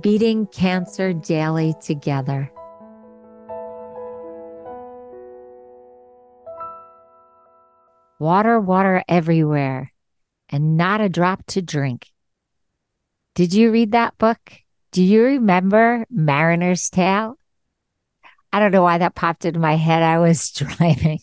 beating cancer daily together. Water, water everywhere, and not a drop to drink. Did you read that book? Do you remember Mariner's Tale? I don't know why that popped into my head. I was driving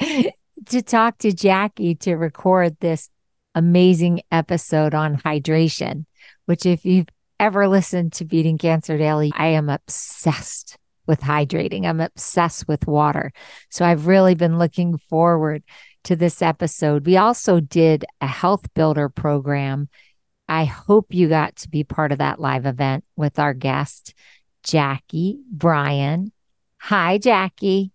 to talk to Jacqui to record this amazing episode on hydration, which, if you've ever listened to Beating Cancer Daily, I am obsessed with hydrating. I'm obsessed with water. So I've really been looking forward to this episode. We also did a health builder program. I hope you got to be part of that live event with our guest, Jacqui Bryan. Hi, Jacqui.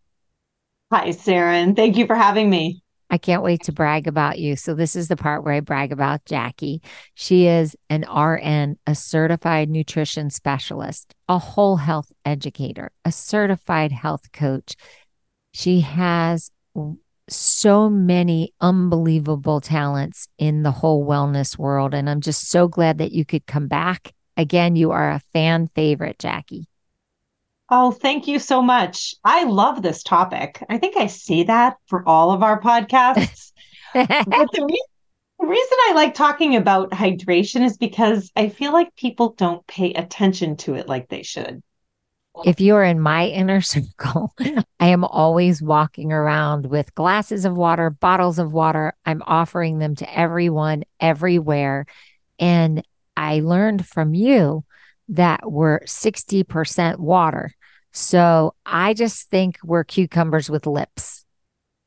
Hi, Saranne. Thank you for having me. I can't wait to brag about you. So, this is the part where I brag about Jacqui. She is an RN, a certified nutrition specialist, a whole health educator, a certified health coach. She has so many unbelievable talents in the whole wellness world. And I'm just so glad that you could come back. Again, you are a fan favorite, Jacqui. Oh, thank you so much. I love this topic. I think I say that for all of our podcasts. but the, re- the reason I like talking about hydration is because I feel like people don't pay attention to it like they should. If you're in my inner circle, I am always walking around with glasses of water, bottles of water. I'm offering them to everyone, everywhere. And I learned from you that we're 60% water. So I just think we're cucumbers with lips.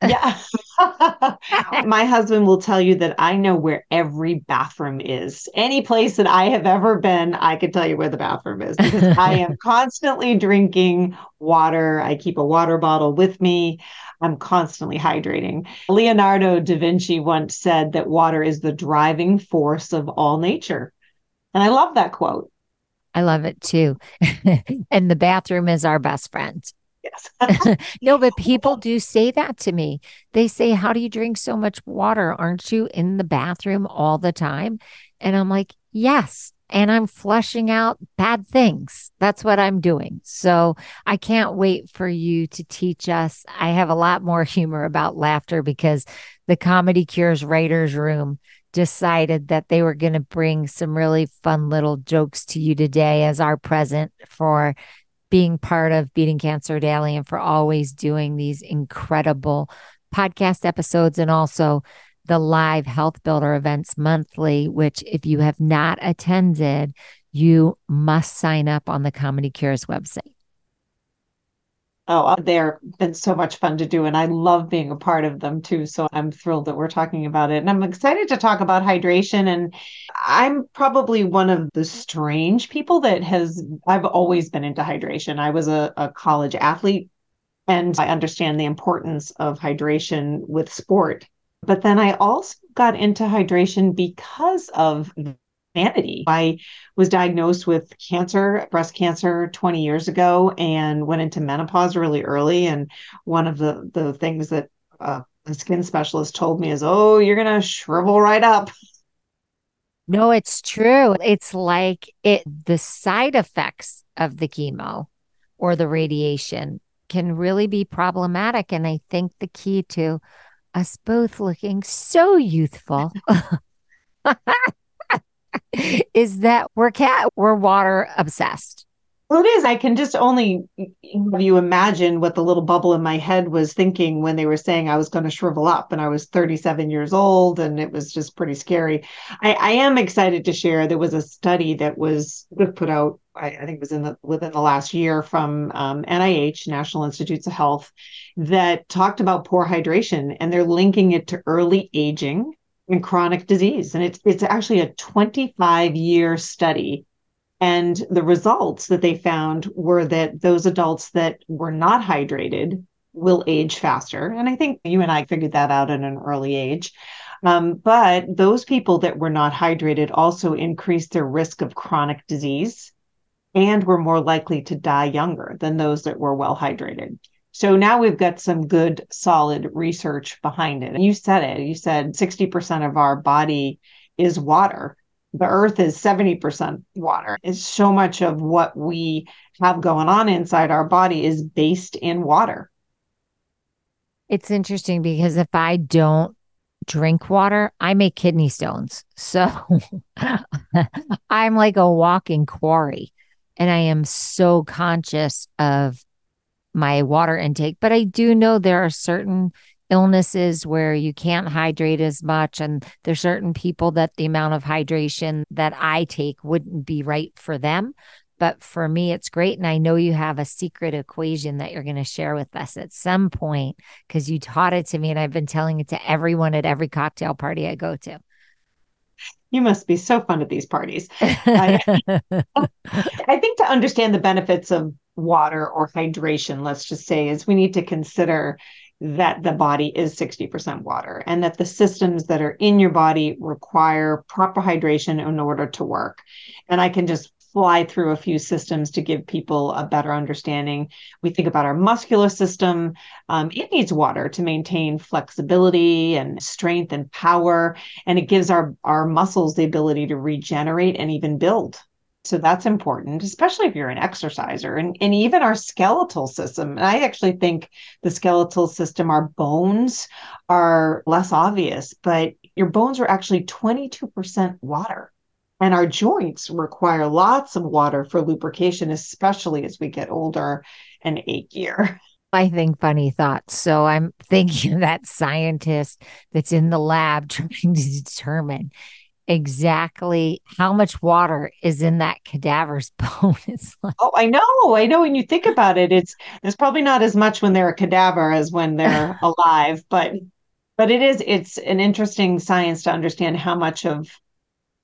yeah. My husband will tell you that I know where every bathroom is. Any place that I have ever been, I can tell you where the bathroom is because I am constantly drinking water. I keep a water bottle with me. I'm constantly hydrating. Leonardo da Vinci once said that water is the driving force of all nature. And I love that quote. I love it too. and the bathroom is our best friend. Yes. no, but people do say that to me. They say, How do you drink so much water? Aren't you in the bathroom all the time? And I'm like, Yes. And I'm flushing out bad things. That's what I'm doing. So I can't wait for you to teach us. I have a lot more humor about laughter because the Comedy Cures Writers Room decided that they were going to bring some really fun little jokes to you today as our present for being part of Beating Cancer Daily and for always doing these incredible podcast episodes and also the live health builder events monthly, which if you have not attended, you must sign up on the Comedy Cures website. Oh, uh, they're been so much fun to do, and I love being a part of them too. So I'm thrilled that we're talking about it, and I'm excited to talk about hydration. And I'm probably one of the strange people that has. I've always been into hydration. I was a, a college athlete, and I understand the importance of hydration with sport. But then I also got into hydration because of vanity. I was diagnosed with cancer, breast cancer 20 years ago and went into menopause really early. And one of the, the things that uh, a skin specialist told me is, oh, you're going to shrivel right up. No, it's true. It's like it the side effects of the chemo or the radiation can really be problematic. And I think the key to us both looking so youthful is that we're cat we're water obsessed. Well, it is. I can just only you imagine what the little bubble in my head was thinking when they were saying I was going to shrivel up, and I was 37 years old, and it was just pretty scary. I, I am excited to share. There was a study that was put out. I, I think it was in the within the last year from um, NIH, National Institutes of Health, that talked about poor hydration, and they're linking it to early aging and chronic disease. And it's it's actually a 25 year study And the results that they found were that those adults that were not hydrated will age faster. And I think you and I figured that out at an early age. Um, but those people that were not hydrated also increased their risk of chronic disease and were more likely to die younger than those that were well hydrated. So now we've got some good, solid research behind it. You said it. You said 60% of our body is water. The earth is 70% water. It's so much of what we have going on inside our body is based in water. It's interesting because if I don't drink water, I make kidney stones. So I'm like a walking quarry. And I am so conscious of my water intake. But I do know there are certain illnesses where you can't hydrate as much. And there's certain people that the amount of hydration that I take wouldn't be right for them. But for me, it's great. And I know you have a secret equation that you're going to share with us at some point because you taught it to me. And I've been telling it to everyone at every cocktail party I go to. You must be so fun at these parties. I, I think to understand the benefits of water or hydration, let's just say, is we need to consider that the body is 60% water and that the systems that are in your body require proper hydration in order to work. And I can just fly through a few systems to give people a better understanding. We think about our muscular system. Um, it needs water to maintain flexibility and strength and power. And it gives our, our muscles the ability to regenerate and even build. So that's important, especially if you're an exerciser and, and even our skeletal system. And I actually think the skeletal system, our bones are less obvious, but your bones are actually 22% water. And our joints require lots of water for lubrication, especially as we get older and achier. I think funny thoughts. So I'm thinking that scientist that's in the lab trying to determine exactly how much water is in that cadaver's bone. It's like, oh, I know. I know when you think about it, it's there's probably not as much when they're a cadaver as when they're alive, but but it is it's an interesting science to understand how much of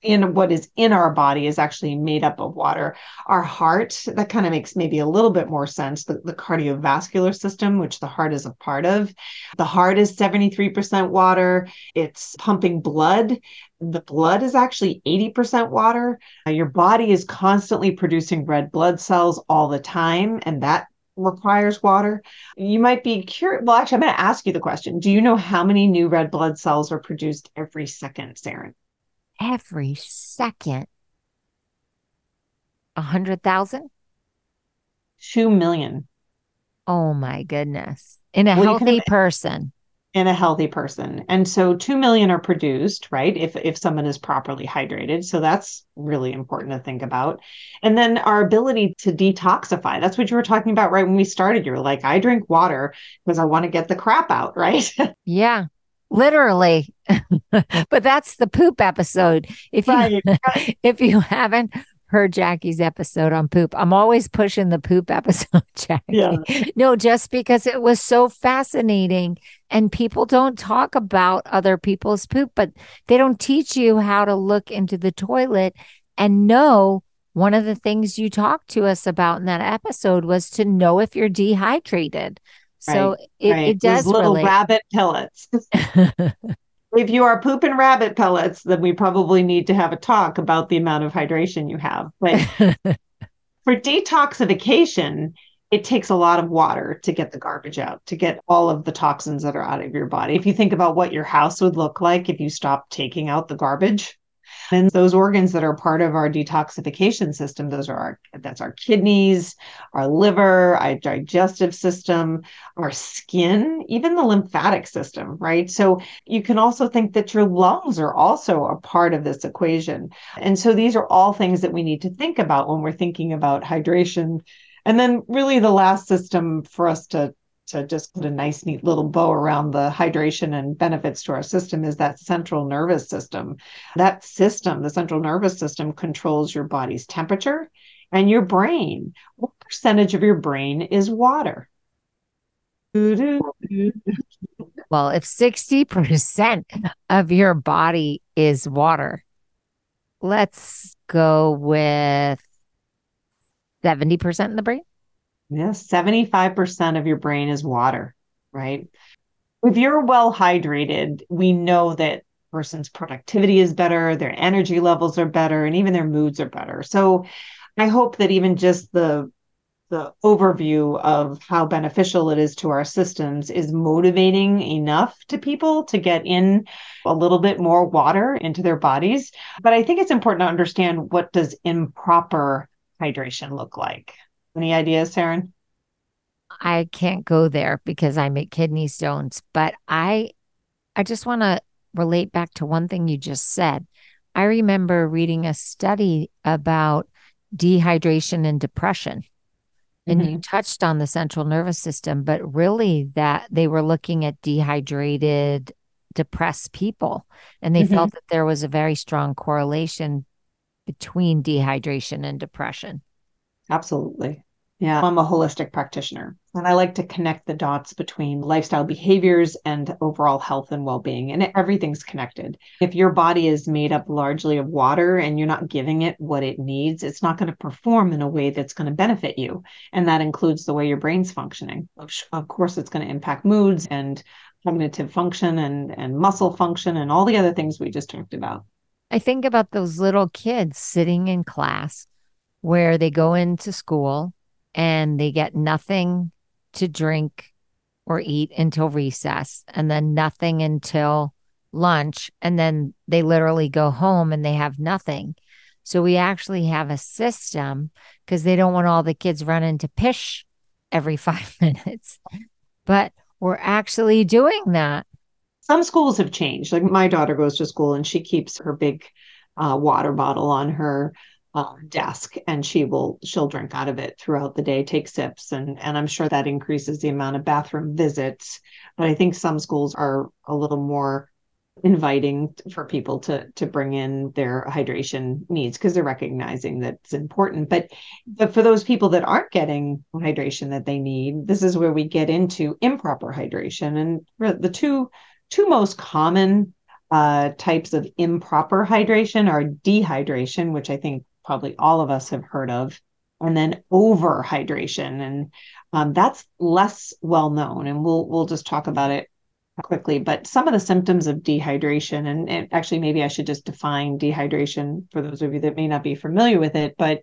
in what is in our body is actually made up of water. Our heart, that kind of makes maybe a little bit more sense. The, the, cardiovascular system, which the heart is a part of, the heart is 73% water. It's pumping blood. The blood is actually 80% water. Your body is constantly producing red blood cells all the time, and that requires water. You might be curious. Well, actually, I'm going to ask you the question Do you know how many new red blood cells are produced every second, Saranne? Every second. A hundred thousand? Two million. Oh my goodness. In a well, healthy person. In a healthy person. And so two million are produced, right? If if someone is properly hydrated. So that's really important to think about. And then our ability to detoxify. That's what you were talking about right when we started. You were like, I drink water because I want to get the crap out, right? yeah literally. But that's the poop episode. If you if you haven't heard Jacqui's episode on poop I'm always pushing the poop episode Jacqui. Yeah. no just because it was so fascinating and people don't talk about other people's poop but they don't teach you how to look into the toilet and know one of the things you talked to us about in that episode was to know if you're dehydrated so right, it, right. it does Those little relate. rabbit pellets. if you are pooping rabbit pellets, then we probably need to have a talk about the amount of hydration you have. But for detoxification, it takes a lot of water to get the garbage out, to get all of the toxins that are out of your body. If you think about what your house would look like if you stopped taking out the garbage, and those organs that are part of our detoxification system, those are our that's our kidneys, our liver, our digestive system, our skin, even the lymphatic system, right? So you can also think that your lungs are also a part of this equation. And so these are all things that we need to think about when we're thinking about hydration. And then really the last system for us to to just put a nice, neat little bow around the hydration and benefits to our system is that central nervous system. That system, the central nervous system, controls your body's temperature and your brain. What percentage of your brain is water? Well, if 60% of your body is water, let's go with 70% in the brain? Yes, 75% of your brain is water, right? If you're well hydrated, we know that person's productivity is better, their energy levels are better, and even their moods are better. So I hope that even just the the overview of how beneficial it is to our systems is motivating enough to people to get in a little bit more water into their bodies but i think it's important to understand what does improper hydration look like any ideas Saranne? I can't go there because I make kidney stones, but I I just want to relate back to one thing you just said. I remember reading a study about dehydration and depression. And mm-hmm. you touched on the central nervous system, but really that they were looking at dehydrated, depressed people. And they mm-hmm. felt that there was a very strong correlation between dehydration and depression. Absolutely. Yeah, I'm a holistic practitioner and I like to connect the dots between lifestyle behaviors and overall health and well being. And everything's connected. If your body is made up largely of water and you're not giving it what it needs, it's not going to perform in a way that's going to benefit you. And that includes the way your brain's functioning. Of course, it's going to impact moods and cognitive function and, and muscle function and all the other things we just talked about. I think about those little kids sitting in class where they go into school and they get nothing to drink or eat until recess and then nothing until lunch and then they literally go home and they have nothing. So we actually have a system because they don't want all the kids running to pish every five minutes. But we're actually doing that. Some schools have changed. Like my daughter goes to school and she keeps her big uh, water bottle on her uh, desk and she will she'll drink out of it throughout the day take sips and and i'm sure that increases the amount of bathroom visits. But i think some schools are a little more inviting for people to to bring in their hydration needs because they're recognizing that it's important. But but for those people that aren't getting hydration that they need this is where we get into improper hydration. And the two two most common uh, types of improper hydration are dehydration which i think probably all of us have heard of, and then overhydration, and um, that's less well known. And we'll we'll just talk about it quickly. But some of the symptoms of dehydration, and, and actually maybe I should just define dehydration for those of you that may not be familiar with it. But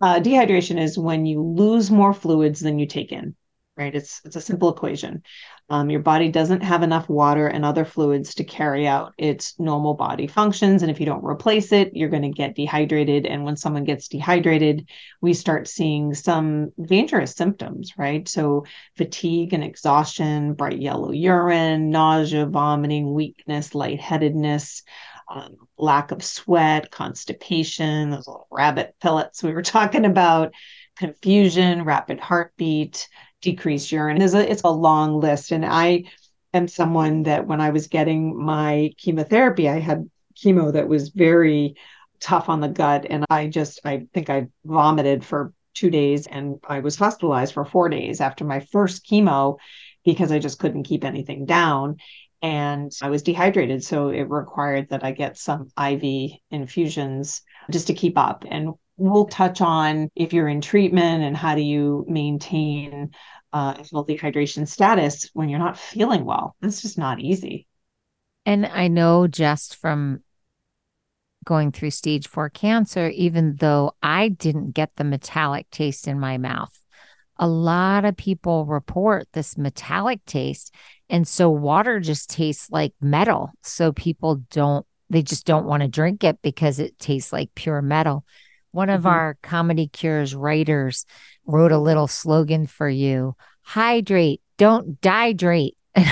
uh, dehydration is when you lose more fluids than you take in right? It's it's a simple equation. Um, your body doesn't have enough water and other fluids to carry out its normal body functions, and if you don't replace it, you're going to get dehydrated. And when someone gets dehydrated, we start seeing some dangerous symptoms, right? So fatigue and exhaustion, bright yellow urine, nausea, vomiting, weakness, lightheadedness. Um, lack of sweat, constipation, those little rabbit pellets we were talking about, confusion, rapid heartbeat, decreased urine. It's a, it's a long list. And I am someone that when I was getting my chemotherapy, I had chemo that was very tough on the gut. And I just, I think I vomited for two days and I was hospitalized for four days after my first chemo because I just couldn't keep anything down. And I was dehydrated. So it required that I get some IV infusions just to keep up. And we'll touch on if you're in treatment and how do you maintain uh, healthy hydration status when you're not feeling well. It's just not easy. And I know just from going through stage four cancer, even though I didn't get the metallic taste in my mouth, a lot of people report this metallic taste. And so water just tastes like metal. So people don't, they just don't want to drink it because it tastes like pure metal. One of mm-hmm. our Comedy Cures writers wrote a little slogan for you hydrate, don't dihydrate. yeah,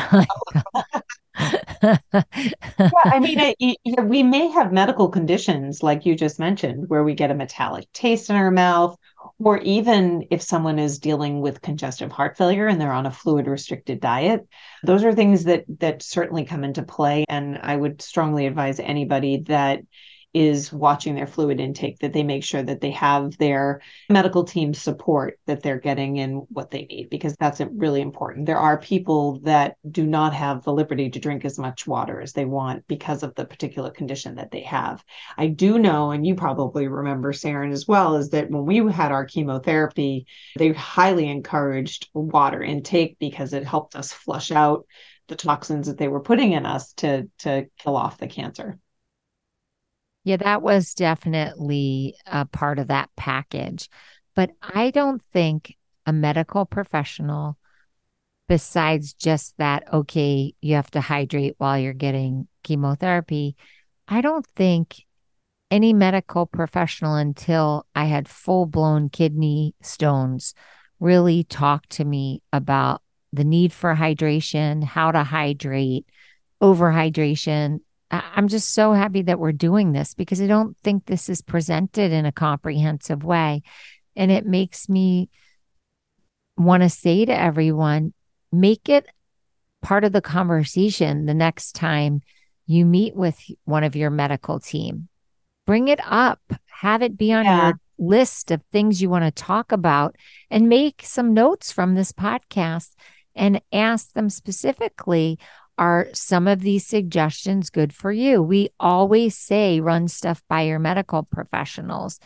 I mean, it, it, we may have medical conditions, like you just mentioned, where we get a metallic taste in our mouth, or even if someone is dealing with congestive heart failure and they're on a fluid restricted diet. Those are things that that certainly come into play. And I would strongly advise anybody that is watching their fluid intake, that they make sure that they have their medical team support, that they're getting in what they need, because that's really important. There are people that do not have the liberty to drink as much water as they want because of the particular condition that they have. I do know, and you probably remember, Saranne, as well, is that when we had our chemotherapy, they highly encouraged water intake because it helped us flush out the toxins that they were putting in us to to kill off the cancer. Yeah, that was definitely a part of that package. But I don't think a medical professional, besides just that, okay, you have to hydrate while you're getting chemotherapy, I don't think any medical professional until I had full blown kidney stones really talked to me about the need for hydration, how to hydrate, overhydration, I'm just so happy that we're doing this because I don't think this is presented in a comprehensive way. And it makes me want to say to everyone make it part of the conversation the next time you meet with one of your medical team. Bring it up, have it be on yeah. your list of things you want to talk about, and make some notes from this podcast and ask them specifically are some of these suggestions good for you? We always say run stuff by your medical professionals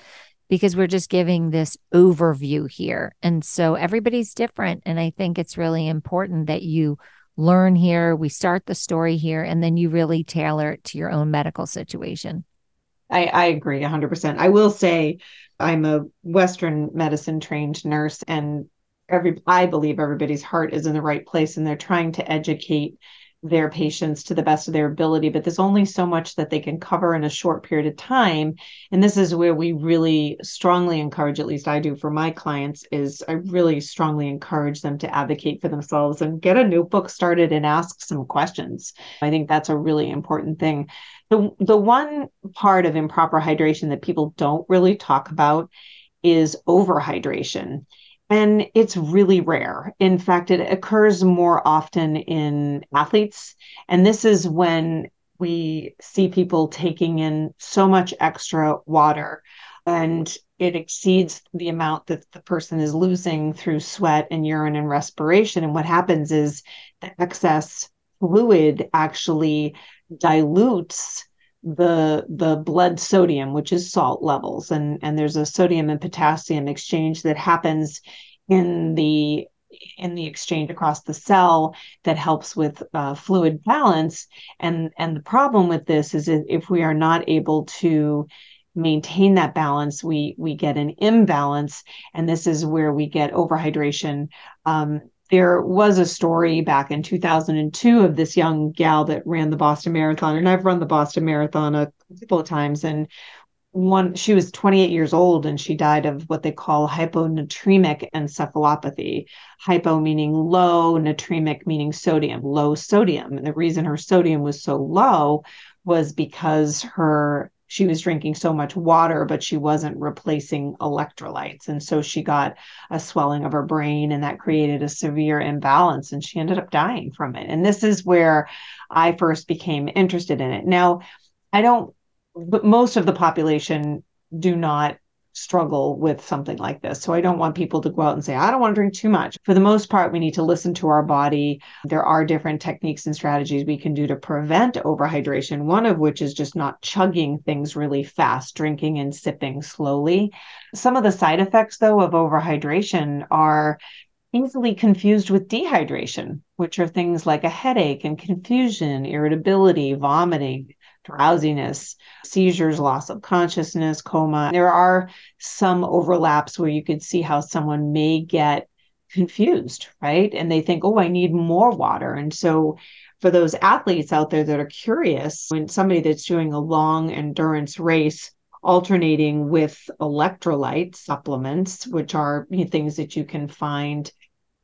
because we're just giving this overview here. And so everybody's different. And I think it's really important that you learn here, we start the story here, and then you really tailor it to your own medical situation. I, I agree 100%. I will say I'm a Western medicine trained nurse, and every I believe everybody's heart is in the right place, and they're trying to educate their patients to the best of their ability, but there's only so much that they can cover in a short period of time. And this is where we really strongly encourage, at least I do for my clients, is I really strongly encourage them to advocate for themselves and get a notebook started and ask some questions. I think that's a really important thing. The, the one part of improper hydration that people don't really talk about is overhydration. And it's really rare. In fact, it occurs more often in athletes. And this is when we see people taking in so much extra water and it exceeds the amount that the person is losing through sweat and urine and respiration. And what happens is the excess fluid actually dilutes the the blood sodium which is salt levels and and there's a sodium and potassium exchange that happens in the in the exchange across the cell that helps with uh, fluid balance. And and the problem with this is if we are not able to maintain that balance we we get an imbalance. And this is where we get overhydration um, there was a story back in 2002 of this young gal that ran the Boston Marathon, and I've run the Boston Marathon a couple of times. And one, she was 28 years old and she died of what they call hyponatremic encephalopathy. Hypo meaning low, natremic meaning sodium, low sodium. And the reason her sodium was so low was because her she was drinking so much water, but she wasn't replacing electrolytes. And so she got a swelling of her brain, and that created a severe imbalance, and she ended up dying from it. And this is where I first became interested in it. Now, I don't, but most of the population do not struggle with something like this. So I don't want people to go out and say, I don't want to drink too much. For the most part, we need to listen to our body. There are different techniques and strategies we can do to prevent overhydration, one of which is just not chugging things really fast, drinking and sipping slowly. Some of the side effects, though, of overhydration are easily confused with dehydration, which are things like a headache and confusion, irritability, vomiting, drowsiness, seizures, loss of consciousness, coma. There are some overlaps where you could see how someone may get confused, right? And they think, oh, I need more water. And so, for those athletes out there that are curious, when somebody that's doing a long endurance race, alternating with electrolyte supplements, which are things that you can find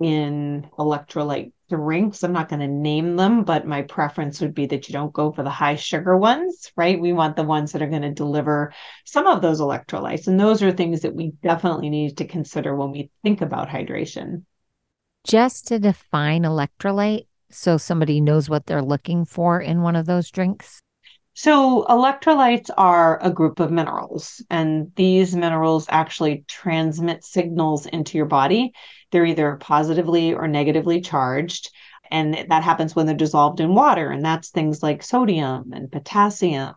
in electrolyte drinks. I'm not going to name them, but my preference would be that you don't go for the high sugar ones, right? We want the ones that are going to deliver some of those electrolytes. And those are things that we definitely need to consider when we think about hydration. Just to define electrolyte so somebody knows what they're looking for in one of those drinks. So, electrolytes are a group of minerals, and these minerals actually transmit signals into your body. They're either positively or negatively charged, and that happens when they're dissolved in water, and that's things like sodium and potassium,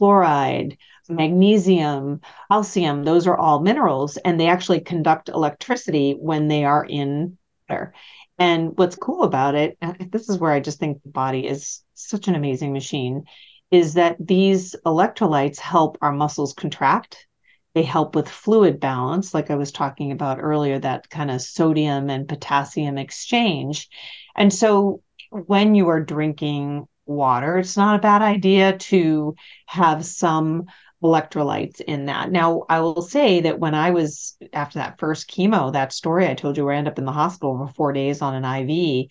fluoride, magnesium, calcium. Those are all minerals, and they actually conduct electricity when they are in water. And what's cool about it, this is where I just think the body is such an amazing machine, is that these electrolytes help our muscles contract. They help with fluid balance, like I was talking about earlier, that kind of sodium and potassium exchange. And so when you are drinking water, it's not a bad idea to have some electrolytes in that. Now, I will say that when I was after that first chemo, that story I told you where I ended up in the hospital for four days on an IV,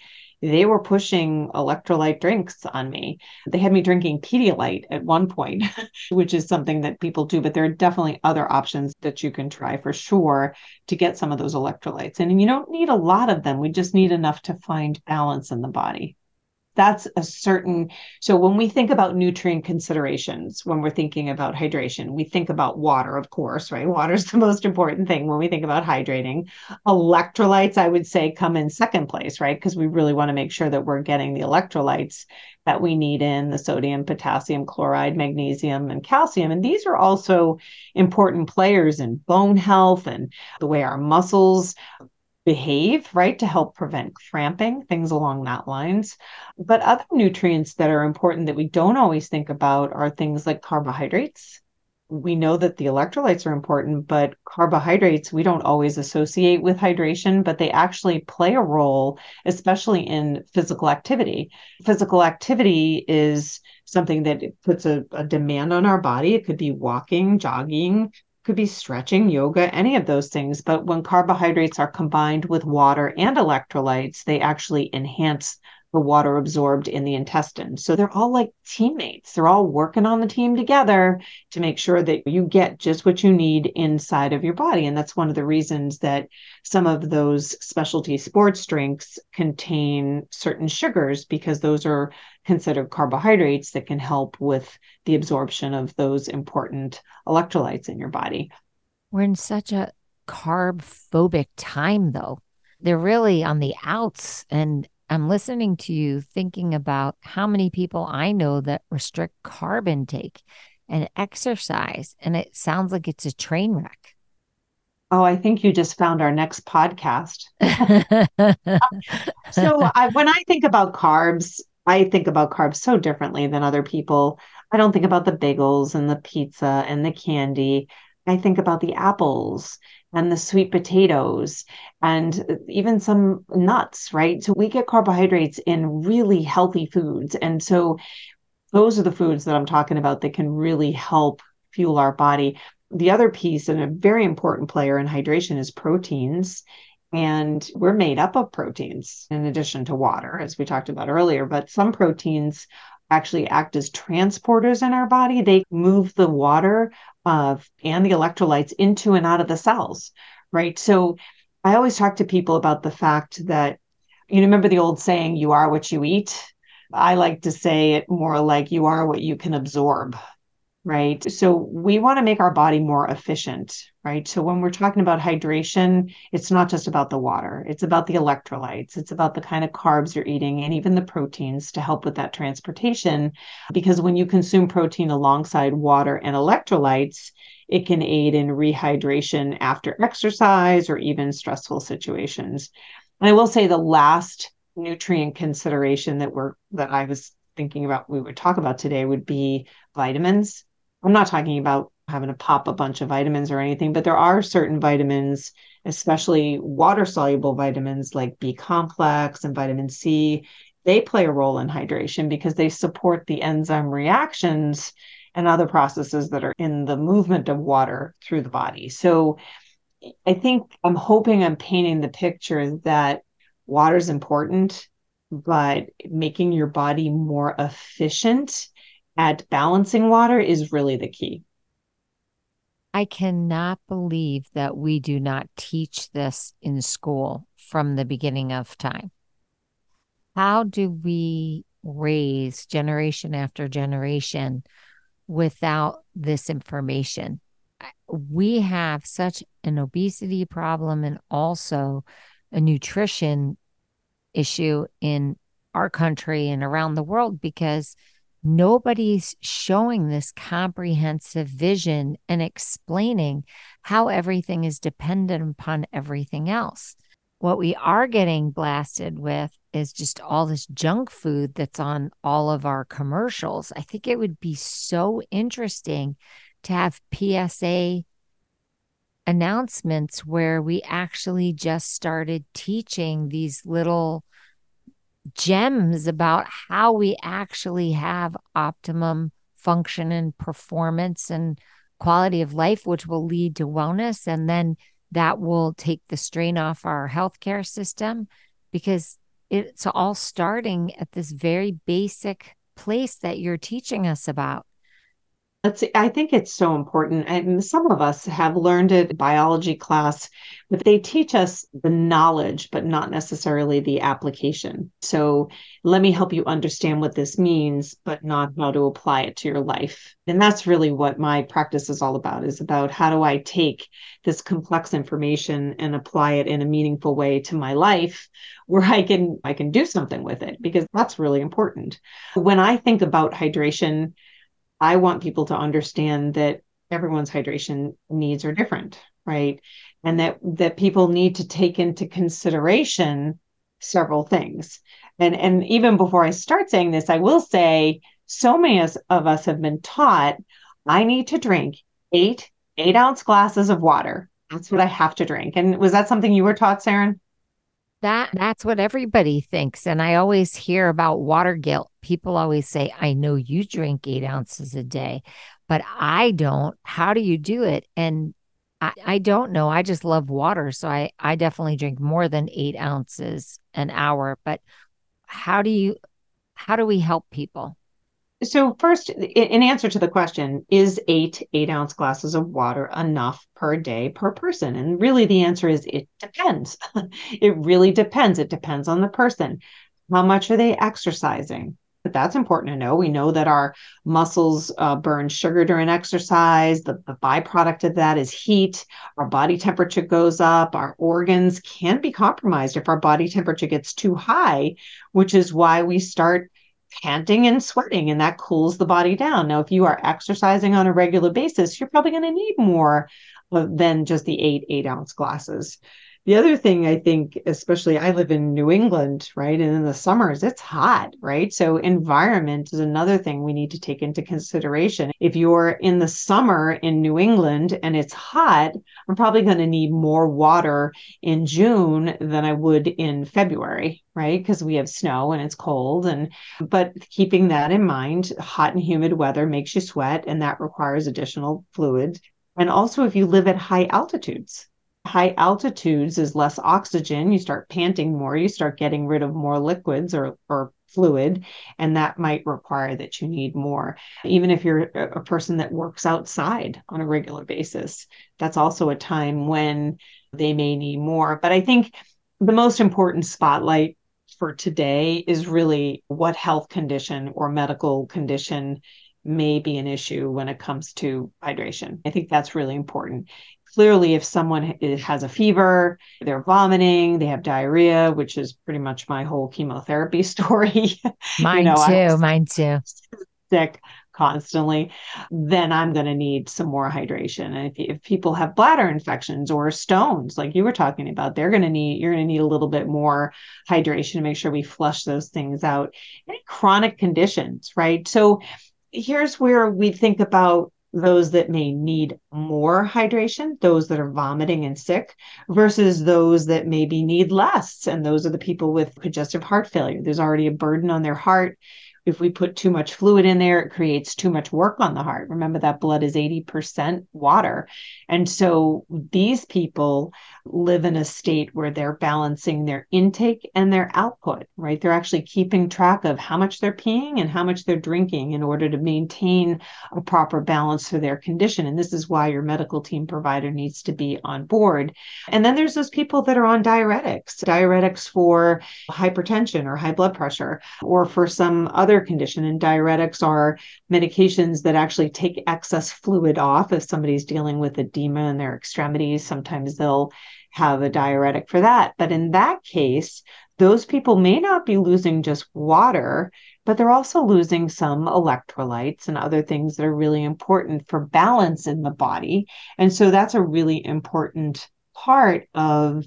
they were pushing electrolyte drinks on me. They had me drinking Pedialyte at one point, which is something that people do, but there are definitely other options that you can try for sure to get some of those electrolytes. And you don't need a lot of them. We just need enough to find balance in the body that's a certain so when we think about nutrient considerations when we're thinking about hydration we think about water of course right? Water is the most important thing when we think about hydrating. Electrolytes i would say come in second place right? Because we really want to make sure that we're getting the electrolytes that we need in the sodium potassium chloride magnesium and calcium. And these are also important players in bone health and the way our muscles behave, right, to help prevent cramping, things along that lines. But other nutrients that are important that we don't always think about are things like carbohydrates. We know that the electrolytes are important, but carbohydrates we don't always associate with hydration, but they actually play a role, especially in physical activity. Physical activity is something that puts a, a demand on our body. It could be walking, jogging, could be stretching, yoga, any of those things. But when carbohydrates are combined with water and electrolytes, they actually enhance the water absorbed in the intestine. So they're all like teammates. They're all working on the team together to make sure that you get just what you need inside of your body. And that's one of the reasons that some of those specialty sports drinks contain certain sugars because those are considered carbohydrates that can help with the absorption of those important electrolytes in your body. We're in such a carb phobic time though. They're really on the outs and I'm listening to you thinking about how many people I know that restrict carb intake and exercise, and it sounds like it's a train wreck. Oh, I think you just found our next podcast. so, I, when I think about carbs, I think about carbs so differently than other people. I don't think about the bagels and the pizza and the candy. I think about the apples and the sweet potatoes and uh, even some nuts, right? So we get carbohydrates in really healthy foods. And so those are the foods that I'm talking about that can really help fuel our body. The other piece and a very important player in hydration is proteins. And we're made up of proteins in addition to water, as we talked about earlier. But some proteins actually act as transporters in our body. They move the water uh, and the electrolytes into and out of the cells, right? So I always talk to people about the fact that you remember the old saying, you are what you eat. I like to say it more like you are what you can absorb, right? So we want to make our body more efficient, right? So when we're talking about hydration, it's not just about the water, it's about the electrolytes, it's about the kind of carbs you're eating and even the proteins to help with that transportation. Because when you consume protein alongside water and electrolytes, it can aid in rehydration after exercise or even stressful situations. And I will say the last nutrient consideration that we're that I was thinking about we would talk about today would be vitamins I'm not talking about having to pop a bunch of vitamins or anything, but there are certain vitamins, especially water soluble vitamins like B complex and vitamin C. They play a role in hydration because they support the enzyme reactions and other processes that are in the movement of water through the body. So I think I'm hoping I'm painting the picture that water is important, but making your body more efficient at balancing water is really the key. I cannot believe that we do not teach this in school from the beginning of time. How do we raise generation after generation without this information. We have such an obesity problem and also a nutrition issue in our country and around the world because nobody's showing this comprehensive vision and explaining how everything is dependent upon everything else. What we are getting blasted with is just all this junk food that's on all of our commercials. I think it would be so interesting to have PSA announcements where we actually just started teaching these little gems about how we actually have optimum function and performance and quality of life, which will lead to wellness. And then that will take the strain off our healthcare system because it's all starting at this very basic place that you're teaching us about. Let's see, I think it's so important. And some of us have learned it biology class, but they teach us the knowledge, but not necessarily the application. So let me help you understand what this means, but not how to apply it to your life. And that's really what my practice is all about, is about how do I take this complex information and apply it in a meaningful way to my life where I can I can do something with it because that's really important. When I think about hydration, I want people to understand that everyone's hydration needs are different, right? And that that people need to take into consideration several things. And and even before I start saying this, I will say so many of us have been taught I need to drink eight eight ounce glasses of water. That's what I have to drink. And was that something you were taught, Saranne? That that's what everybody thinks. And I always hear about water guilt. People always say, I know you drink eight ounces a day, but I don't. How do you do it? And I, I don't know. I just love water. So I, I definitely drink more than eight ounces an hour. But how do you how do we help people? So first in answer to the question is eight eight ounce glasses of water enough per day per person? And really the answer is it depends. It really depends. It depends on the person. How much are they exercising? But that's important to know. We know that our muscles uh, burn sugar during exercise. The, the byproduct of that is heat. Our body temperature goes up. Our organs can be compromised if our body temperature gets too high which is why we start panting and sweating, and that cools the body down. Now, if you are exercising on a regular basis, you're probably going to need more uh, than just the eight eight ounce glasses. The other thing I think, especially I live in New England, right? And in the summers, it's hot, right? So, environment is another thing we need to take into consideration. If you're in the summer in New England and it's hot, I'm probably going to need more water in June than I would in February, right? Because we have snow and it's cold. And, but keeping that in mind, hot and humid weather makes you sweat and that requires additional fluid. And also, if you live at high altitudes, high altitudes is less oxygen. You start panting more you start getting rid of more liquids or, or fluid and that might require that you need more. Even if you're a person that works outside on a regular basis that's also a time when they may need more. But i think the most important spotlight for today is really what health condition or medical condition may be an issue when it comes to hydration. I think that's really important clearly if someone has a fever they're vomiting they have diarrhea which is pretty much my whole chemotherapy story. Mine you know, too mine too. sick constantly. Then i'm going to need some more hydration. And if, if people have bladder infections or stones like you were talking about they're going to need you're going to need a little bit more hydration to make sure we flush those things out. Any chronic conditions right? So here's where we think about those that may need more hydration, those that are vomiting and sick, versus those that maybe need less. And those are the people with congestive heart failure. There's already a burden on their heart. If we put too much fluid in there, it creates too much work on the heart. Remember that blood is 80% water. And so these people live in a state where they're balancing their intake and their output, right? They're actually keeping track of how much they're peeing and how much they're drinking in order to maintain a proper balance for their condition. And this is why your medical team provider needs to be on board. And then there's those people that are on diuretics, diuretics for hypertension or high blood pressure, or for some other condition. And diuretics are medications that actually take excess fluid off if somebody's dealing with edema in their extremities. Sometimes they'll have a diuretic for that. But in that case, those people may not be losing just water, but they're also losing some electrolytes and other things that are really important for balance in the body. And so that's a really important part of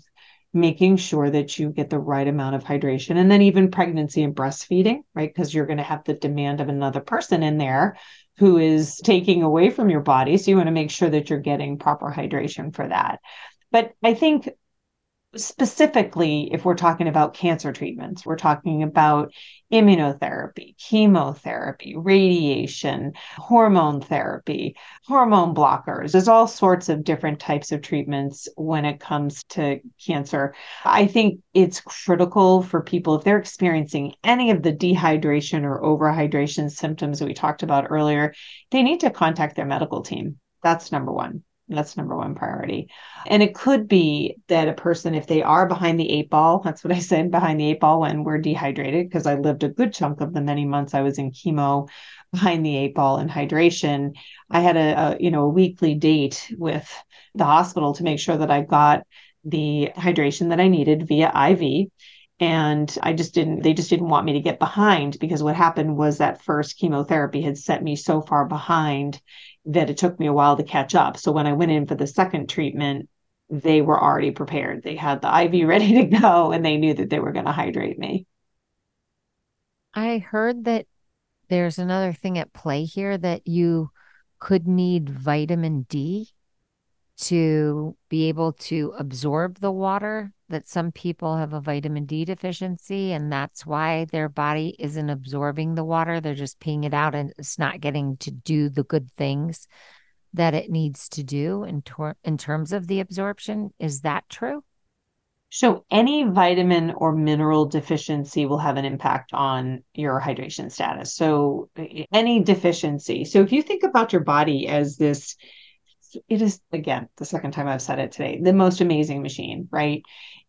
making sure that you get the right amount of hydration and then even pregnancy and breastfeeding right? Because you're going to have the demand of another person in there who is taking away from your body. So you want to make sure that you're getting proper hydration for that. But i think specifically, if we're talking about cancer treatments, we're talking about immunotherapy, chemotherapy, radiation, hormone therapy, hormone blockers. There's all sorts of different types of treatments when it comes to cancer. I think it's critical for people, if they're experiencing any of the dehydration or overhydration symptoms that we talked about earlier, they need to contact their medical team. That's number one. That's number one priority. And it could be that a person, if they are behind the eight ball, that's what I said behind the eight ball when we're dehydrated, because I lived a good chunk of the many months I was in chemo behind the eight ball and hydration. I had a, a you know a weekly date with the hospital to make sure that I got the hydration that I needed via IV and I just didn't they just didn't want me to get behind because what happened was that first chemotherapy had set me so far behind that it took me a while to catch up. So when I went in for the second treatment, they were already prepared. They had the IV ready to go and they knew that they were going to hydrate me. I heard that there's another thing at play here that you could need vitamin D to be able to absorb the water that some people have a vitamin D deficiency and that's why their body isn't absorbing the water. They're just peeing it out and it's not getting to do the good things that it needs to do in, in terms of the absorption. Is that true? So, any vitamin or mineral deficiency will have an impact on your hydration status. So, any deficiency. So, if you think about your body as this it is again the second time I've said it today, the most amazing machine, right?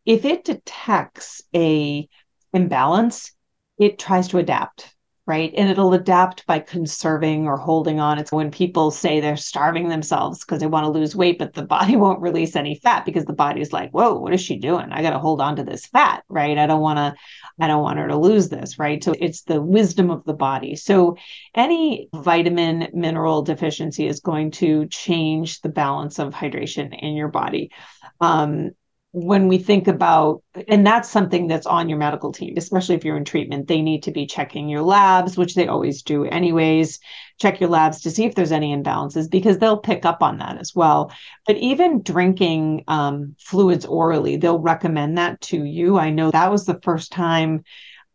If it detects a imbalance, it tries to adapt, right? And it'll adapt by conserving or holding on. It's when people say they're starving themselves because they want to lose weight, but the body won't release any fat because the body's like, whoa, what is she doing? I got to hold on to this fat, right? I don't want to, I don't want her to lose this, right? So it's the wisdom of the body. So any vitamin mineral deficiency is going to change the balance of hydration in your body. Um, when we think about and that's something that's on your medical team especially if you're in treatment they need to be checking your labs which they always do anyways. Check your labs to see if there's any imbalances because they'll pick up on that as well. But even drinking um, fluids orally they'll recommend that to you. I know that was the first time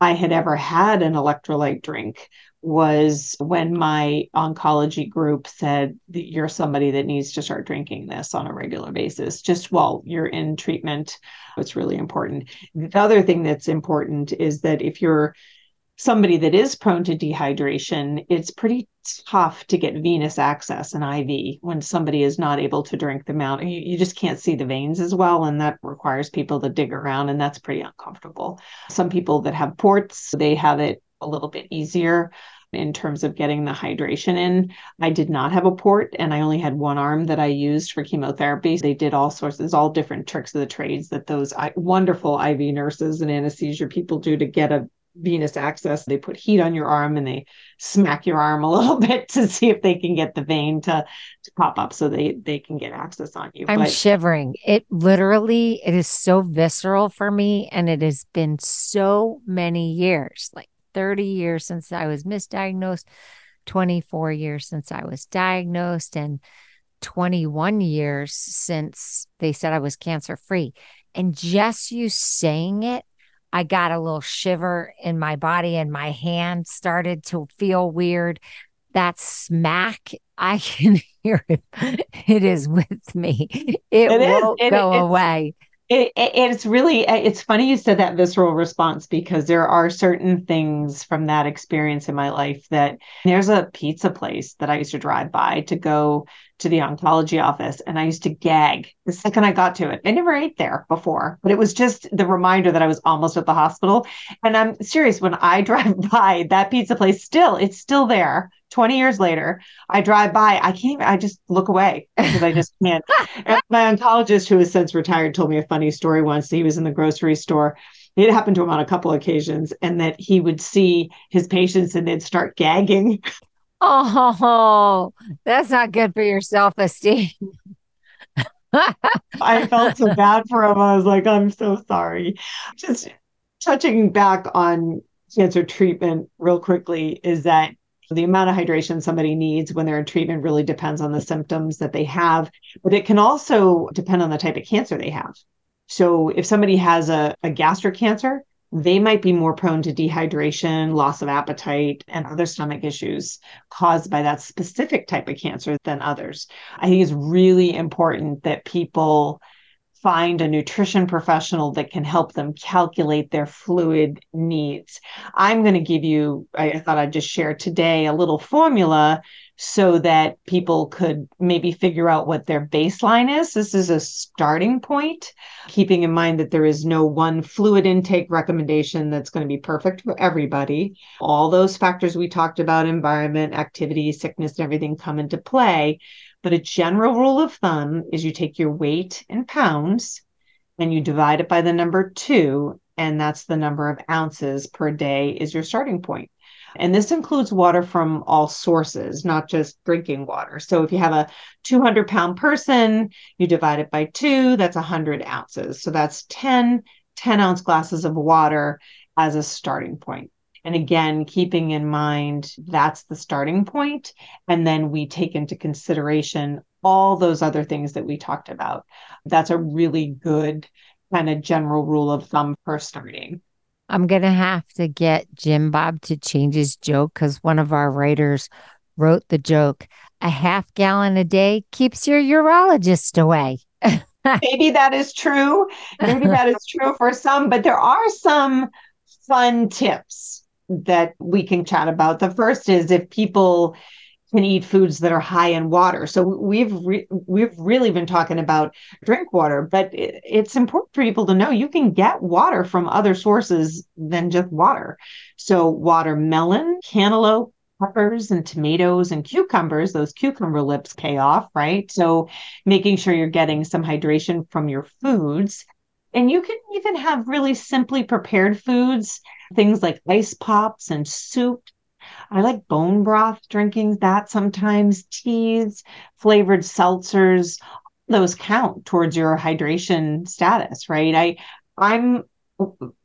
i had ever had an electrolyte drink was when my oncology group said that you're somebody that needs to start drinking this on a regular basis just while you're in treatment. It's really important. The other thing that's important is that if you're somebody that is prone to dehydration it's pretty tough to get venous access and iv when somebody is not able to drink them out you, you just can't see the veins as well and that requires people to dig around and that's pretty uncomfortable. Some people that have ports they have it a little bit easier in terms of getting the hydration in. I did not have a port and I only had one arm that I used for chemotherapy. They did all sorts, there's all different tricks of the trades that those wonderful IV nurses and anesthesia people do to get a venous access. They put heat on your arm and they smack your arm a little bit to see if they can get the vein to, to pop up so they, they can get access on you. I'm but, shivering. It literally, it is so visceral for me. And it has been so many years. Like 30 years since I was misdiagnosed, 24 years since I was diagnosed, and 21 years since they said I was cancer free. And just you saying it, I got a little shiver in my body and my hand started to feel weird. That smack, I can hear it. It is with me. It, it won't is. go away. It, it, it's really it's funny you said that visceral response because there are certain things from that experience in my life that there's a pizza place that I used to drive by to go to the oncology office and I used to gag the second I got to it. I never ate there before, but it was just the reminder that I was almost at the hospital. And I'm serious when I drive by that pizza place still it's still there 20 years later, I drive by, I can't, I just look away because I just can't. my oncologist, who has since retired, told me a funny story once. He was in the grocery store. It happened to him on a couple occasions, and that he would see his patients and they'd start gagging. Oh, that's not good for your self esteem. I felt so bad for him. I was like, I'm so sorry. Just touching back on cancer treatment real quickly is that the amount of hydration somebody needs when they're in treatment really depends on the symptoms that they have, but it can also depend on the type of cancer they have. So if somebody has a, a gastric cancer, they might be more prone to dehydration, loss of appetite, and other stomach issues caused by that specific type of cancer than others. I think it's really important that people find a nutrition professional that can help them calculate their fluid needs. I'm going to give you, I thought I'd just share today a little formula so that people could maybe figure out what their baseline is. This is a starting point, keeping in mind that there is no one fluid intake recommendation that's going to be perfect for everybody. All those factors we talked about environment, activity, sickness, and everything come into play. But a general rule of thumb is you take your weight in pounds and you divide it by the number two, and that's the number of ounces per day is your starting point. And this includes water from all sources, not just drinking water. So if you have a 200 pound person, you divide it by two, that's 100 ounces. So that's 10 10 ounce glasses of water as a starting point. And again, keeping in mind that's the starting point, And then we take into consideration all those other things that we talked about. That's a really good kind of general rule of thumb for starting. I'm going to have to get Jim Bob to change his joke because one of our writers wrote the joke a half gallon a day keeps your urologist away. Maybe that is true. Maybe that is true for some, but there are some fun tips that we can chat about. The first is if people can eat foods that are high in water. So we've re- we've really been talking about drink water, but it, it's important for people to know you can get water from other sources than just water. So watermelon, cantaloupe, peppers and tomatoes and cucumbers, those cucumber lips pay off, right? So making sure you're getting some hydration from your foods. And you can even have really simply prepared foods, things like ice pops and soup. I like bone broth drinking that sometimes, teas, flavored seltzers. Those count towards your hydration status, right? I I'm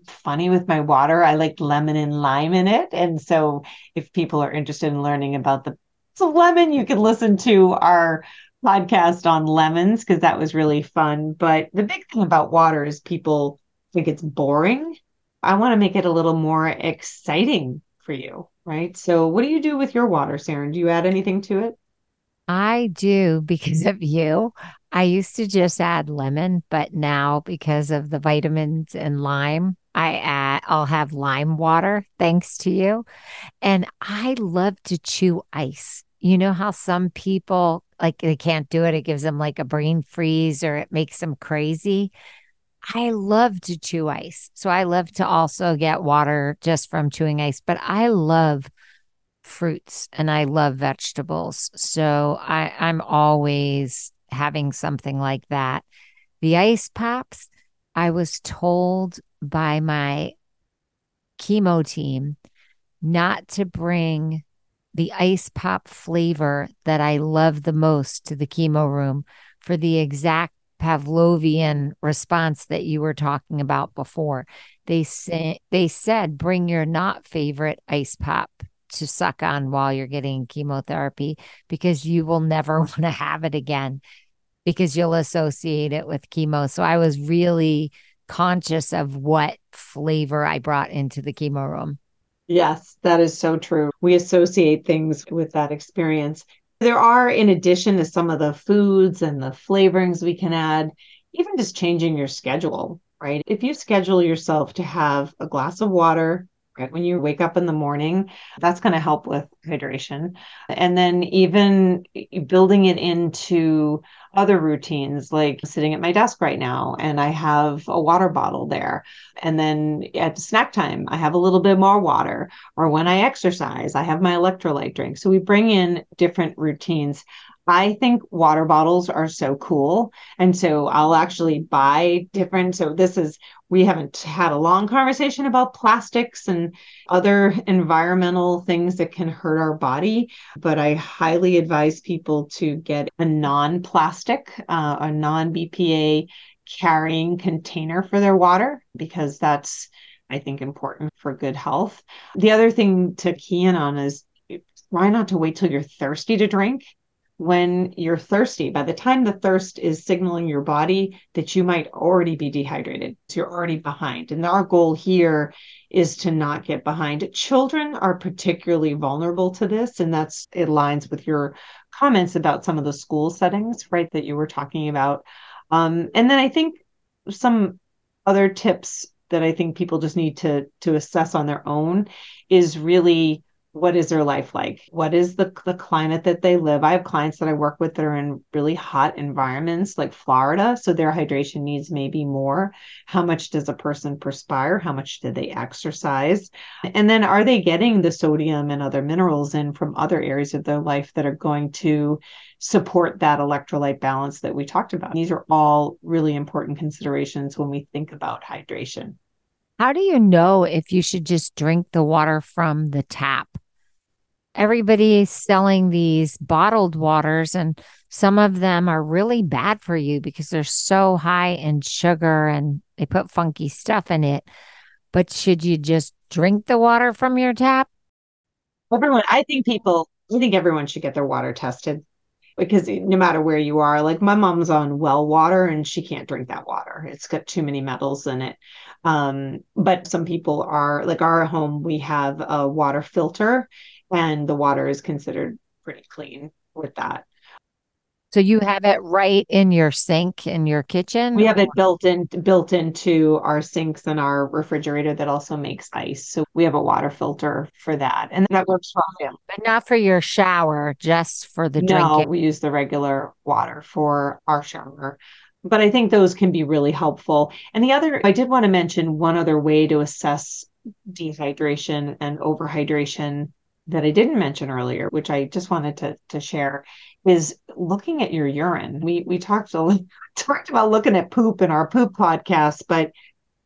funny with my water. I like lemon and lime in it. And so if people are interested in learning about the lemon, you can listen to our podcast on lemons because that was really fun. But the big thing about water is people think it's boring. I want to make it a little more exciting for you, right? So, what do you do with your water, Sarah? Do you add anything to it? I do because of you. I used to just add lemon, but now because of the vitamins and lime, I add, I'll have lime water thanks to you. And I love to chew ice. You know how some people like they can't do it. It gives them like a brain freeze or it makes them crazy. I love to chew ice. So I love to also get water just from chewing ice, but I love fruits and I love vegetables. So I, I'm always having something like that. The ice pops, I was told by my chemo team not to bring the ice pop flavor that I love the most to the chemo room for the exact Pavlovian response that you were talking about before. They say they said bring your not favorite ice pop to suck on while you're getting chemotherapy because you will never want to have it again because you'll associate it with chemo. So I was really conscious of what flavor I brought into the chemo room. Yes, that is so true. We associate things with that experience. There are, in addition to some of the foods and the flavorings we can add, even just changing your schedule, right? If you schedule yourself to have a glass of water when you wake up in the morning, that's going to help with hydration. And then even building it into other routines, like sitting at my desk right now and I have a water bottle there. And then at snack time, I have a little bit more water. Or when I exercise, I have my electrolyte drink. So we bring in different routines. I think water bottles are so cool. And so I'll actually buy different. So this is, we haven't had a long conversation about plastics and other environmental things that can hurt our body, but I highly advise people to get a non plastic, uh, a non BPA carrying container for their water because that's, I think, important for good health. The other thing to key in on is try not to wait till you're thirsty to drink when you're thirsty. By the time the thirst is signaling your body that you might already be dehydrated, so you're already behind. And our goal here is to not get behind. Children are particularly vulnerable to this, and that's it aligns with your comments about some of the school settings, right, that you were talking about. Um, and then I think some other tips that I think people just need to to assess on their own is really what is their life like? What is the, the climate that they live? I have clients that I work with that are in really hot environments like Florida. So their hydration needs may be more. How much does a person perspire? How much do they exercise? And then are they getting the sodium and other minerals in from other areas of their life that are going to support that electrolyte balance that we talked about? These are all really important considerations when we think about hydration. How do you know if you should just drink the water from the tap? Everybody's selling these bottled waters, and some of them are really bad for you because they're so high in sugar and they put funky stuff in it. But should you just drink the water from your tap? Everyone, I think people, I think everyone should get their water tested because no matter where you are, like my mom's on well water and she can't drink that water. It's got too many metals in it. Um, but some people are like our home, we have a water filter and the water is considered pretty clean with that. So you have it right in your sink in your kitchen? We have it built in built into our sinks and our refrigerator that also makes ice. So we have a water filter for that. And that works for him. But not for your shower, just for the no, drinking. we use the regular water for our shower. But I think those can be really helpful. And the other I did want to mention one other way to assess dehydration and overhydration that I didn't mention earlier, which I just wanted to to share, is looking at your urine. We we talked a, talked about looking at poop in our poop podcast, but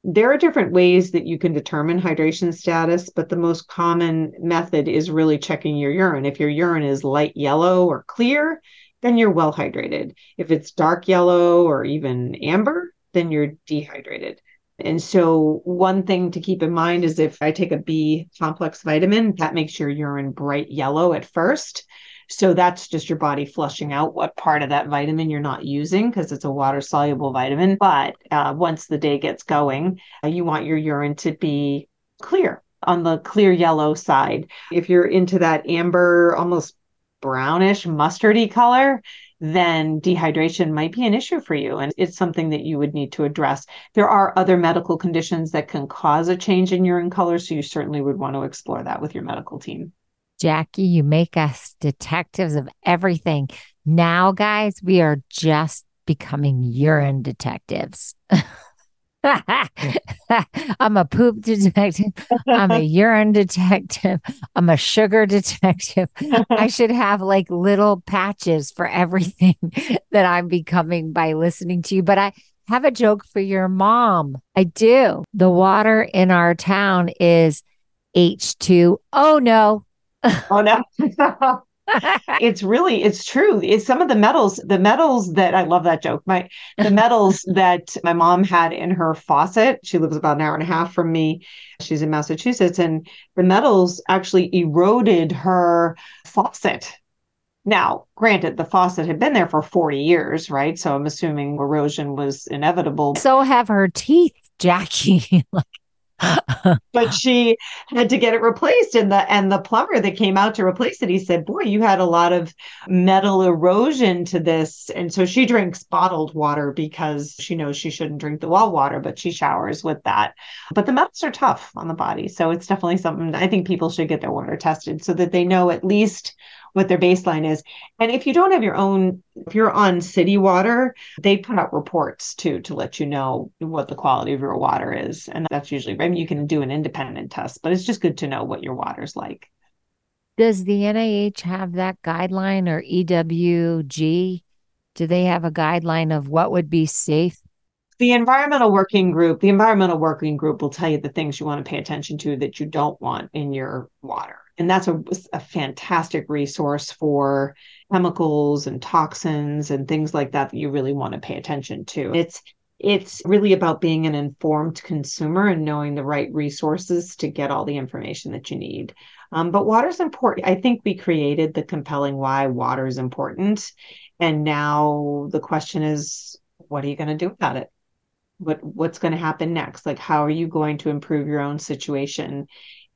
there are different ways that you can determine hydration status, but the most common method is really checking your urine. If your urine is light yellow or clear, then you're well hydrated. If it's dark yellow or even amber, then you're dehydrated. And so, one thing to keep in mind is if I take a B complex vitamin, that makes your urine bright yellow at first. So, that's just your body flushing out what part of that vitamin you're not using because it's a water soluble vitamin. But uh, once the day gets going, uh, you want your urine to be clear on the clear yellow side. If you're into that amber, almost brownish mustardy color, then dehydration might be an issue for you. And it's something that you would need to address. There are other medical conditions that can cause a change in urine color. So you certainly would want to explore that with your medical team. Jacqui, you make us detectives of everything. Now, guys, we are just becoming urine detectives. I'm a poop detective. I'm a urine detective. I'm a sugar detective. I should have like little patches for everything that I'm becoming by listening to you. But I have a joke for your mom. I do. The water in our town is H2. Oh no. Oh no. it's really it's true. It's some of the metals the metals that i love that joke. My the metals that my mom had in her faucet she lives about an hour and a half from me. She's in massachusetts and the metals actually eroded her faucet. Now granted the faucet had been there for 40 years right? So i'm assuming erosion was inevitable. So have her teeth Jacqui. but she had to get it replaced and the and the plumber that came out to replace it he said boy you had a lot of metal erosion to this. And so she drinks bottled water because she knows she shouldn't drink the well water but she showers with that. But the metals are tough on the body so it's definitely something i think people should get their water tested so that they know at least what their baseline is. And if you don't have your own, if you're on city water, they put out reports too to let you know what the quality of your water is. And that's usually, I mean, you can do an independent test, but it's just good to know what your water's like. Does the NIH have that guideline or EWG? Do they have a guideline of what would be safe? The environmental working group, the environmental working group will tell you the things you want to pay attention to that you don't want in your water and that's a, a fantastic resource for chemicals and toxins and things like that that you really want to pay attention to. It's it's really about being an informed consumer and knowing the right resources to get all the information that you need. Um, but water is important. I think we created the compelling why water is important. And now the question is, what are you going to do about it? What what's going to happen next? Like, how are you going to improve your own situation?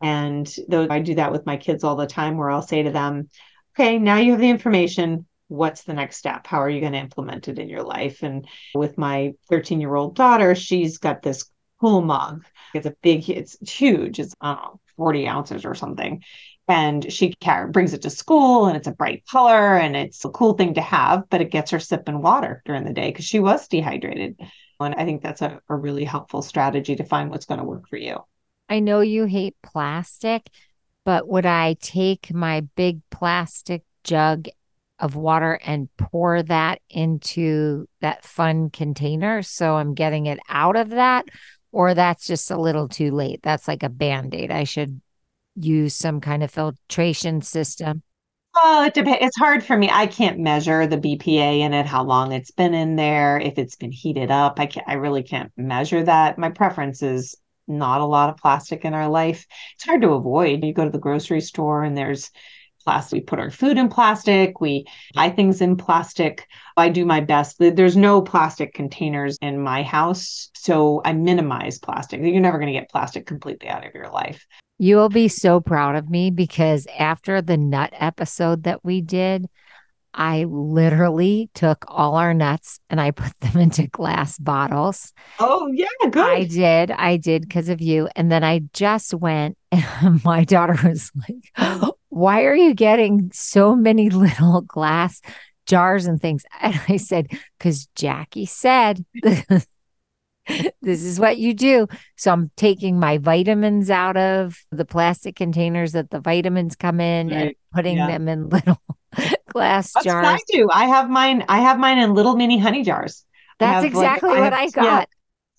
And though I do that with my kids all the time, where I'll say to them, okay, now you have the information. What's the next step? How are you going to implement it in your life? And with my 13 year old daughter, she's got this cool mug. It's a big, it's huge. It's, I don't know, 40 ounces or something. And she brings it to school and it's a bright color and it's a cool thing to have, but it gets her sipping water during the day because she was dehydrated. And I think that's a, a really helpful strategy to find what's going to work for you. I know you hate plastic, but would I take my big plastic jug of water and pour that into that fun container so I'm getting it out of that? Or that's just a little too late. That's like a band aid. I should use some kind of filtration system. Oh, it depends. It's hard for me. I can't measure the BPA in it, how long it's been in there, if it's been heated up. I can't. I really can't measure that. My preference is not a lot of plastic in our life. It's hard to avoid. You go to the grocery store and there's plastic. We put our food in plastic. We buy things in plastic. I do my best. There's no plastic containers in my house. So I minimize plastic. You're never going to get plastic completely out of your life. You will be so proud of me because after the nut episode that we did, I literally took all our nuts and I put them into glass bottles. Oh, yeah, good. I did. I did because of you. And then I just went, and my daughter was like, Why are you getting so many little glass jars and things? And I said, Because Jacqui said, this is what you do. So I'm taking my vitamins out of the plastic containers that the vitamins come in right. and putting yeah. them in little glass That's jars. I do. I have mine. I have mine in little mini honey jars. That's exactly like, what I, have, I got.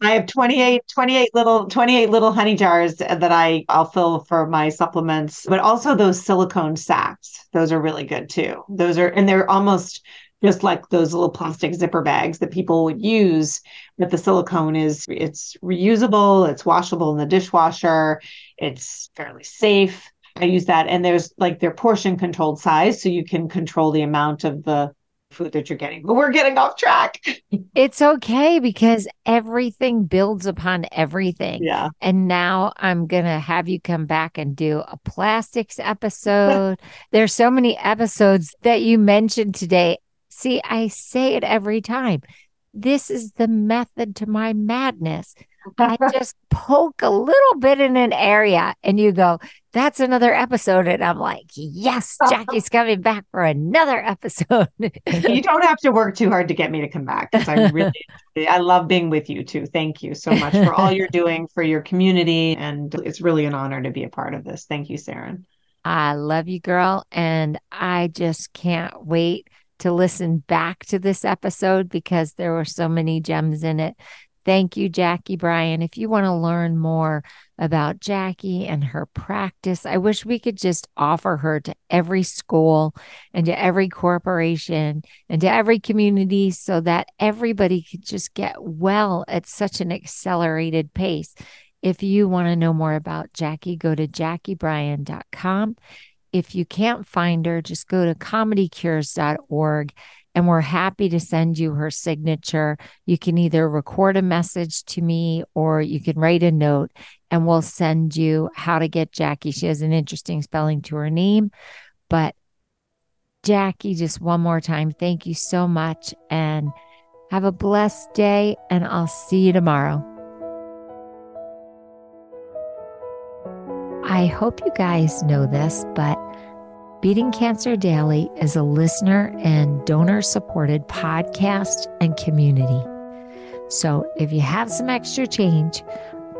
Yeah, I have 28, 28 little 28 little honey jars that I I'll fill for my supplements, but also those silicone sacks. Those are really good too. Those are and they're almost just like those little plastic zipper bags that people would use but the silicone is it's reusable it's washable in the dishwasher it's fairly safe I use that. And there's like their portion controlled size. So you can control the amount of the food that you're getting. But we're getting off track. it's okay because everything builds upon everything. Yeah. And now I'm going to have you come back and do a plastics episode. There's so many episodes that you mentioned today. See, I say it every time. This is the method to my madness. I just poke a little bit in an area and you go, that's another episode. And I'm like, yes, Jacqui's coming back for another episode. you don't have to work too hard to get me to come back because I really, I love being with you too. Thank you so much for all you're doing for your community. And it's really an honor to be a part of this. Thank you, Saranne. I love you, girl. And I just can't wait to listen back to this episode because there were so many gems in it Thank you, Jacqui Bryan. If you want to learn more about Jacqui and her practice, I wish we could just offer her to every school and to every corporation and to every community so that everybody could just get well at such an accelerated pace. If you want to know more about Jacqui, go to jacquibryan.com. If you can't find her, just go to comedycures.org and we're happy to send you her signature. You can either record a message to me or you can write a note and we'll send you how to get Jacqui. She has an interesting spelling to her name, but Jacqui, just one more time, thank you so much and have a blessed day, and I'll see you tomorrow. I hope you guys know this, but Beating Cancer Daily is a listener and donor supported podcast and community. So if you have some extra change,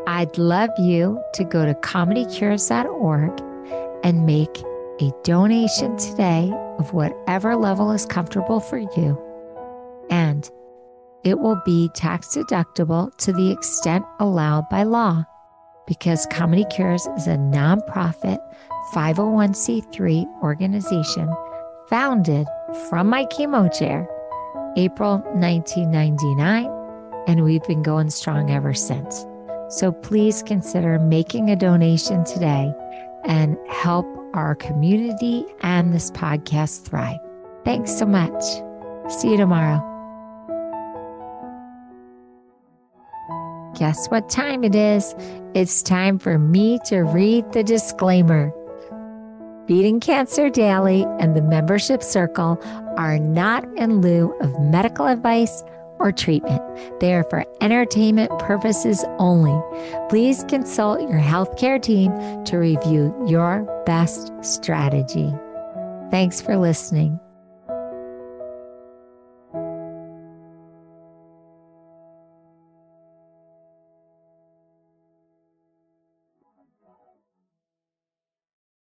I'd love you to go to comedycures.org and make a donation today of whatever level is comfortable for you. And it will be tax deductible to the extent allowed by law because Comedy Cures is a nonprofit 501c3 organization founded from my chemo chair April 1999, and we've been going strong ever since. So please consider making a donation today and help our community and this podcast thrive. Thanks so much. See you tomorrow. Guess what time it is? It's time for me to read the disclaimer. Beating Cancer Daily and the membership circle are not in lieu of medical advice or treatment. They are for entertainment purposes only. Please consult your healthcare team to review your best strategy. Thanks for listening.